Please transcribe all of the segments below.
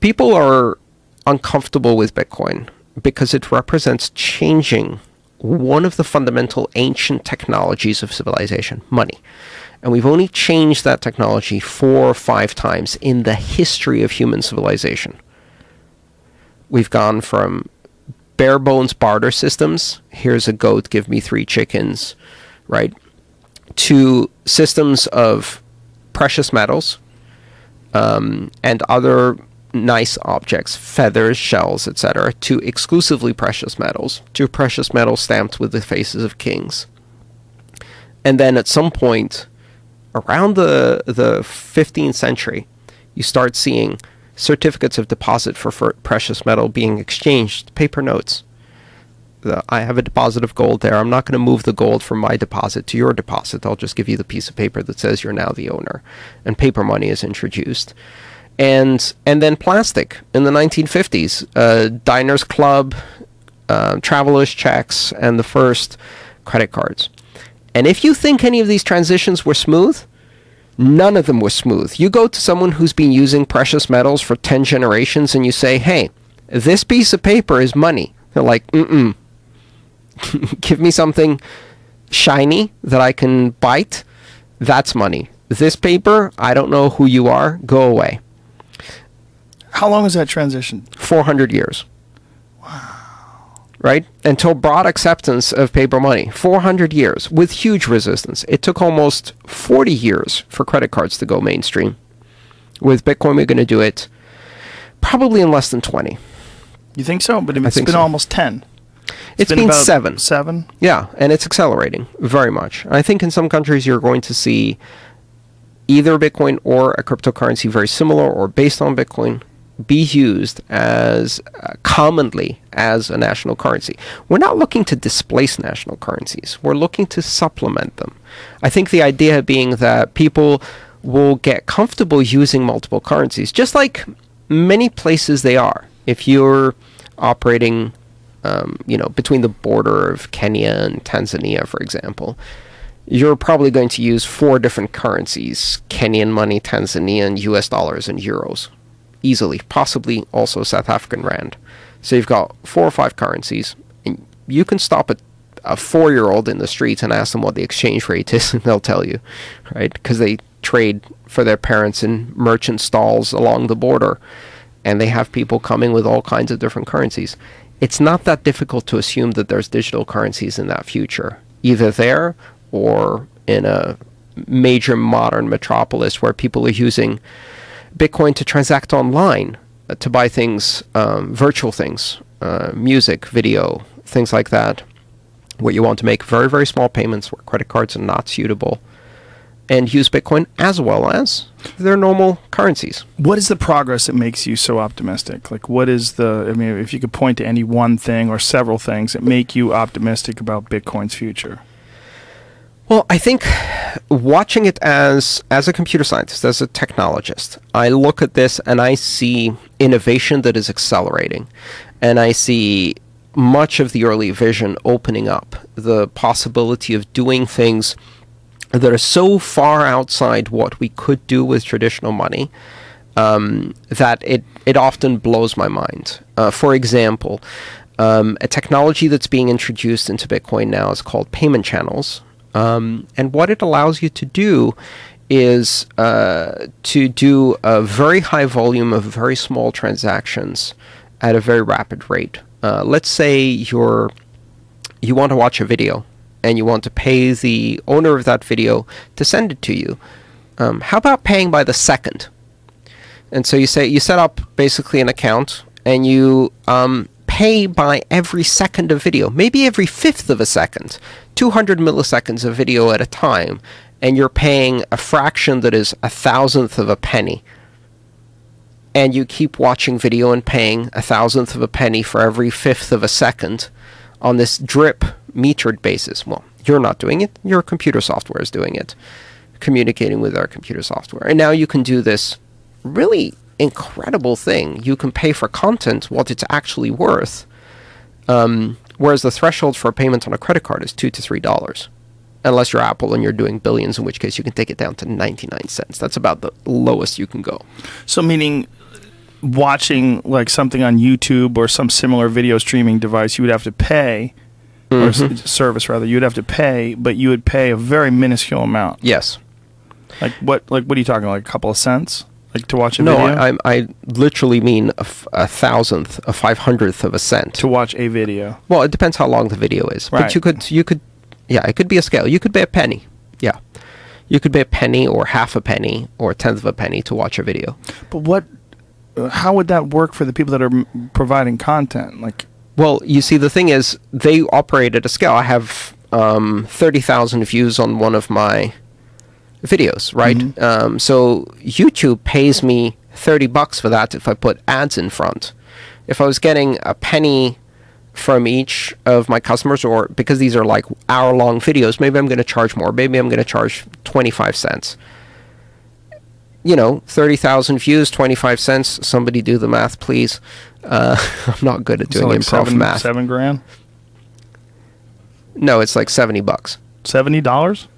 people are uncomfortable with Bitcoin because it represents changing one of the fundamental ancient technologies of civilization, money. And we've only changed that technology four or five times in the history of human civilization. We've gone from bare bones barter systems here's a goat, give me three chickens, right? To systems of precious metals um, and other nice objects, feathers, shells, etc., to exclusively precious metals, to precious metals stamped with the faces of kings. And then at some point, around the the 15th century, you start seeing certificates of deposit for, for precious metal being exchanged, paper notes. The, I have a deposit of gold there. I'm not going to move the gold from my deposit to your deposit. I'll just give you the piece of paper that says you're now the owner. And paper money is introduced and and then plastic in the 1950s, uh, diners club, uh, travelers checks, and the first credit cards. And if you think any of these transitions were smooth, none of them were smooth. You go to someone who's been using precious metals for 10 generations and you say, hey, this piece of paper is money. They're like, mm mm. Give me something shiny that I can bite. That's money. This paper, I don't know who you are. Go away. How long was that transition? 400 years. Wow. Right? Until broad acceptance of paper money. 400 years with huge resistance. It took almost 40 years for credit cards to go mainstream. With Bitcoin, we're going to do it probably in less than 20. You think so? But it's been so. almost 10. it's, it's been, been seven. Seven? Yeah, and it's accelerating very much. I think in some countries you're going to see either Bitcoin or a cryptocurrency very similar or based on Bitcoin be used as uh, commonly as a national currency. We're not looking to displace national currencies. We're looking to supplement them. I think the idea being that people will get comfortable using multiple currencies, just like many places they are. If you're operating, um, you know, between the border of Kenya and Tanzania, for example, you're probably going to use four different currencies: Kenyan money, Tanzanian, U.S. dollars, and euros easily, possibly also South African rand. So you've got four or five currencies, and you can stop a, a four-year-old in the streets and ask them what the exchange rate is, and they'll tell you, right? Because they trade for their parents in merchant stalls along the border, and they have people coming with all kinds of different currencies. It's not that difficult to assume that there's digital currencies in that future, either there or in a major modern metropolis where people are using Bitcoin to transact online, uh, to buy things, um, virtual things, uh, music, video, things like that, where you want to make very, very small payments where credit cards are not suitable, and use Bitcoin as well as their normal currencies. What is the progress that makes you so optimistic? Like, what is the, I mean, if you could point to any one thing or several things that make you optimistic about Bitcoin's future? Well, I think watching it as as a computer scientist, as a technologist, I look at this and I see innovation that is accelerating, and I see much of the early vision opening up the possibility of doing things that are so far outside what we could do with traditional money um, that it it often blows my mind. Uh, for example. Um, a technology that's being introduced into Bitcoin now is called payment channels, um, and what it allows you to do is uh, to do a very high volume of very small transactions at a very rapid rate. Uh, let's say you're you want to watch a video and you want to pay the owner of that video to send it to you. Um, how about paying by the second? And so you say you set up basically an account and you um, pay by every second of video, maybe every fifth of a second, 200 milliseconds of video at a time, and you're paying a fraction that is a thousandth of a penny. And you keep watching video and paying a thousandth of a penny for every fifth of a second on this drip metered basis. Well, you're not doing it, your computer software is doing it, communicating with our computer software. And now you can do this really incredible thing. You can pay for content what it's actually worth, um, whereas the threshold for a payment on a credit card is two to three dollars, unless you're Apple and you're doing billions, in which case you can take it down to ninety nine cents. That's about the lowest you can go. So, meaning watching like something on YouTube or some similar video streaming device, you would have to pay, or s- Mhm. service rather, you would have to pay, but you would pay a very minuscule amount. Yes. Like what? Like what are you talking? Like a couple of cents? Like to watch a No, video? I, I, I literally mean a, f- a thousandth, a five hundredth of a cent. to watch a video. Well, it depends how long the video is. Right. But you could, you could, yeah, it could be a scale. You could pay a penny. Yeah. You could pay a penny or half a penny or a tenth of a penny to watch a video. But what? How would that work for the people that are m- providing content? Like, Well, you see, the thing is, they operate at a scale. I have um, 30,000 views on one of my videos, right? Mm-hmm. Um, so YouTube pays me 30 bucks for that if I put ads in front. If I was getting a penny from each of my customers, or because these are like hour long videos, maybe I'm going to charge more. Maybe I'm going to charge 25 cents. You know, 30,000 views, 25 cents. Somebody do the math, please. Uh, I'm not good at doing like improv seven, math. Seven grand? No, it's like 70 bucks. $70?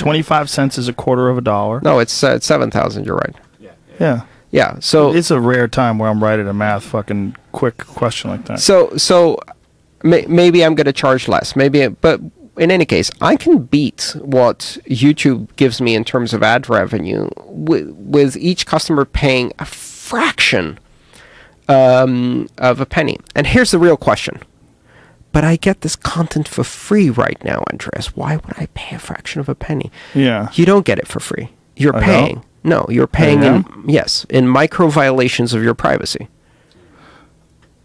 25 cents is a quarter of a dollar. No, it's, uh, it's 7,000. You're right. Yeah. Yeah. Yeah. So it's a rare time where I'm right at a math fucking quick question like that. So, so may, maybe I'm going to charge less. Maybe, but in any case, I can beat what YouTube gives me in terms of ad revenue with, with each customer paying a fraction um, of a penny. And here's the real question but I get this content for free right now, Andreas. Why would I pay a fraction of a penny? yeah. You don't get it for free. You're I paying. don't? No, you're paying in yes, in micro violations of your privacy.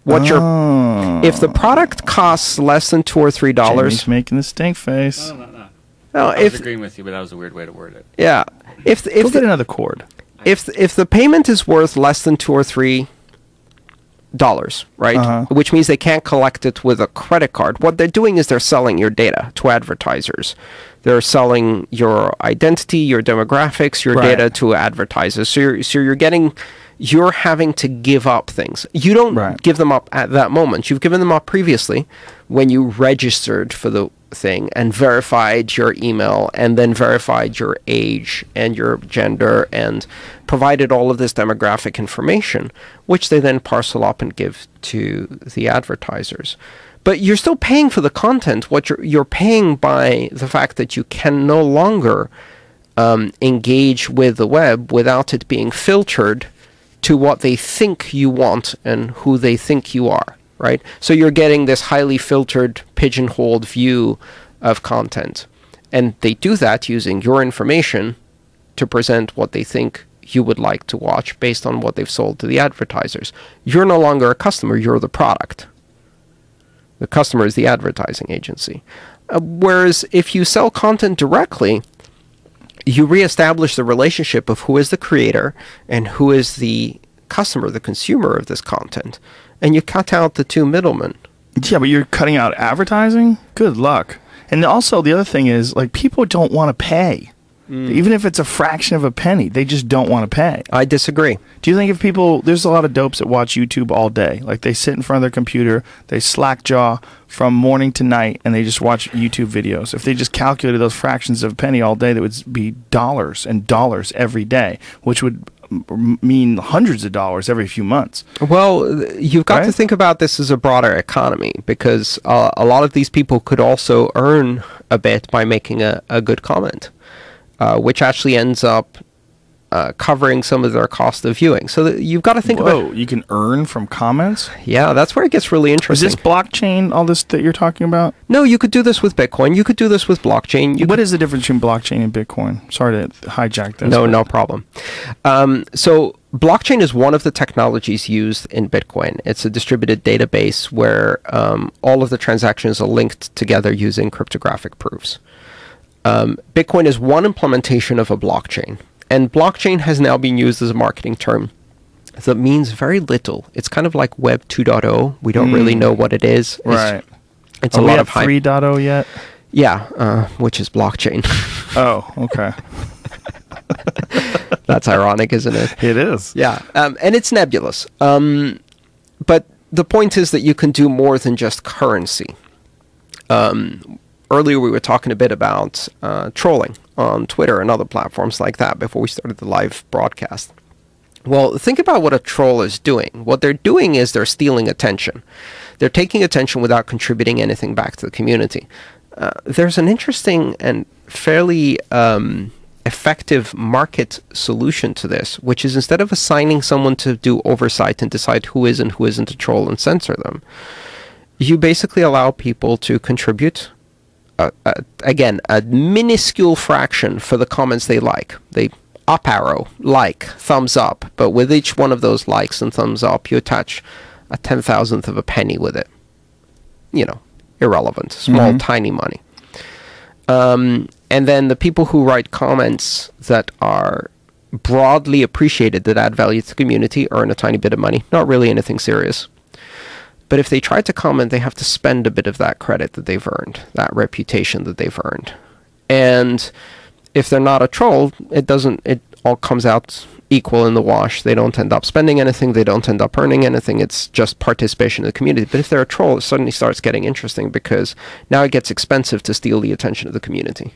What your Oh. if the product costs less than two or three Jamie's dollars, making the stink face. No, no, no. no, I was agreeing with you, but that was a weird way to word it. yeah, if the- Go if get another cord. if if the payment is worth less than two or three dollars, right? Uh-huh. Which means they can't collect it with a credit card. What they're doing is they're selling your data to advertisers. They're selling your identity, your demographics, your Right. data to advertisers. So you're so you're getting you're having to give up things. You don't Right. give them up at that moment. You've given them up previously when you registered for the thing and verified your email and then verified your age and your gender and provided all of this demographic information, which they then parcel up and give to the advertisers. But you're still paying for the content. What you're you're paying by the fact that you can no longer um, engage with the web without it being filtered to what they think you want and who they think you are, right? So you're getting this highly filtered, pigeonholed view of content. And they do that using your information to present what they think you would like to watch based on what they've sold to the advertisers. You're no longer a customer, you're the product. The customer is the advertising agency. Uh, whereas if you sell content directly, you reestablish the relationship of who is the creator and who is the customer, the consumer of this content, and you cut out the two middlemen. Yeah, but you're cutting out advertising? Good luck. And also, the other thing is, like, people don't want to pay. Even if it's a fraction of a penny, they just don't want to pay. I disagree. Do you think if people, there's a lot of dopes that watch YouTube all day. Like, they sit in front of their computer, they slack jaw from morning to night, and they just watch YouTube videos. If they just calculated those fractions of a penny all day, that would be dollars and dollars every day, which would mean hundreds of dollars every few months. Well, you've got to think about this as a broader economy because uh, a lot of these people could also earn a bit by making a, a good comment, uh, which actually ends up uh, covering some of their cost of viewing. So that you've got to think Whoa, about. you can earn from comments? Yeah, that's where it gets really interesting. Is this blockchain, all this that you're talking about? no, you could do this with Bitcoin. You could do this with blockchain. You what could is the difference between blockchain and Bitcoin? Sorry to hijack this. No, but- no problem. Um, so, blockchain is one of the technologies used in Bitcoin. It's a distributed database where um, all of the transactions are linked together using cryptographic proofs. Um, Bitcoin is one implementation of a blockchain, and blockchain has now been used as a marketing term that means very little. It's kind of like Web 2.0. We don't really Mm. know what it is. It's, Right. It's Are a lot of hype. 3.0 yet? Yeah, uh, which is blockchain. Oh, okay. That's ironic, isn't it? it is. Yeah, um, and it's nebulous. Um, but the point is that you can do more than just currency. Um, earlier, we were talking a bit about uh, trolling on Twitter and other platforms like that before we started the live broadcast. Well, think about what a troll is doing. What they're doing is they're stealing attention. They're taking attention without contributing anything back to the community. Uh, there's an interesting and fairly um, effective market solution to this, which is instead of assigning someone to do oversight and decide who is and who isn't a troll and censor them, you basically allow people to contribute. Again, a minuscule fraction for the comments they like. They up arrow, like, thumbs up, but with each one of those likes and thumbs up, you attach a ten thousandth of a penny with it. You know, irrelevant, small, Mhm. tiny money. Um, and then the people who write comments that are broadly appreciated that add value to the community earn a tiny bit of money. Not really anything serious. But if they try to comment, they have to spend a bit of that credit that they've earned, that reputation that they've earned. And if they're not a troll, it doesn't. It all comes out equal in the wash. They don't end up spending anything. They don't end up earning anything. It's just participation in the community. But if they're a troll, it suddenly starts getting interesting because now it gets expensive to steal the attention of the community.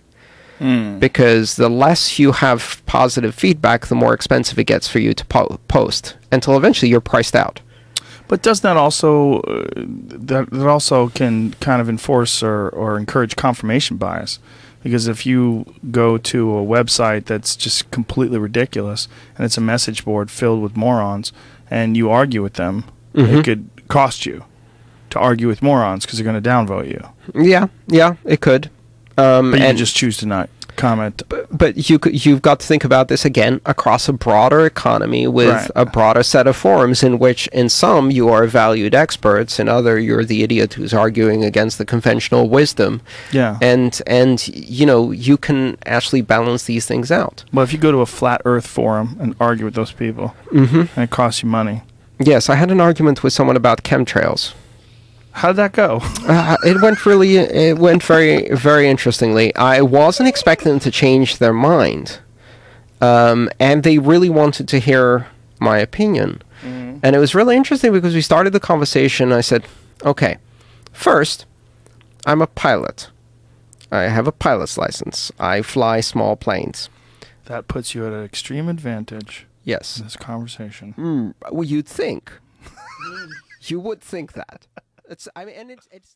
Hmm. Because the less you have positive feedback, the more expensive it gets for you to po- post until eventually you're priced out. But does that also uh, that that also can kind of enforce or, or encourage confirmation bias? Because if you go to a website that's just completely ridiculous and it's a message board filled with morons, and you argue with them, Mhm. it could cost you to argue with morons because they're going to downvote you. Yeah, yeah, it could. Um, But you and just choose to not comment. but you you've got to think about this again across a broader economy with Right. a broader set of forums in which in some you are valued experts in other you're the idiot who's arguing against the conventional wisdom Yeah. and and you know you can actually balance these things out Well, if you go to a flat Earth forum and argue with those people, mm-hmm. and it costs you money, yes i had an argument with someone about chemtrails how'd that go? Uh, it went really, it went very, very interestingly. I wasn't expecting them to change their mind, um, and they really wanted to hear my opinion. And it was really interesting because we started the conversation. I said, "Okay, first, I'm a pilot. I have a pilot's license. I fly small planes. That puts you at an extreme advantage Yes, in this conversation. mm, well, you'd think. you would think that. It's. I mean, and it's. it's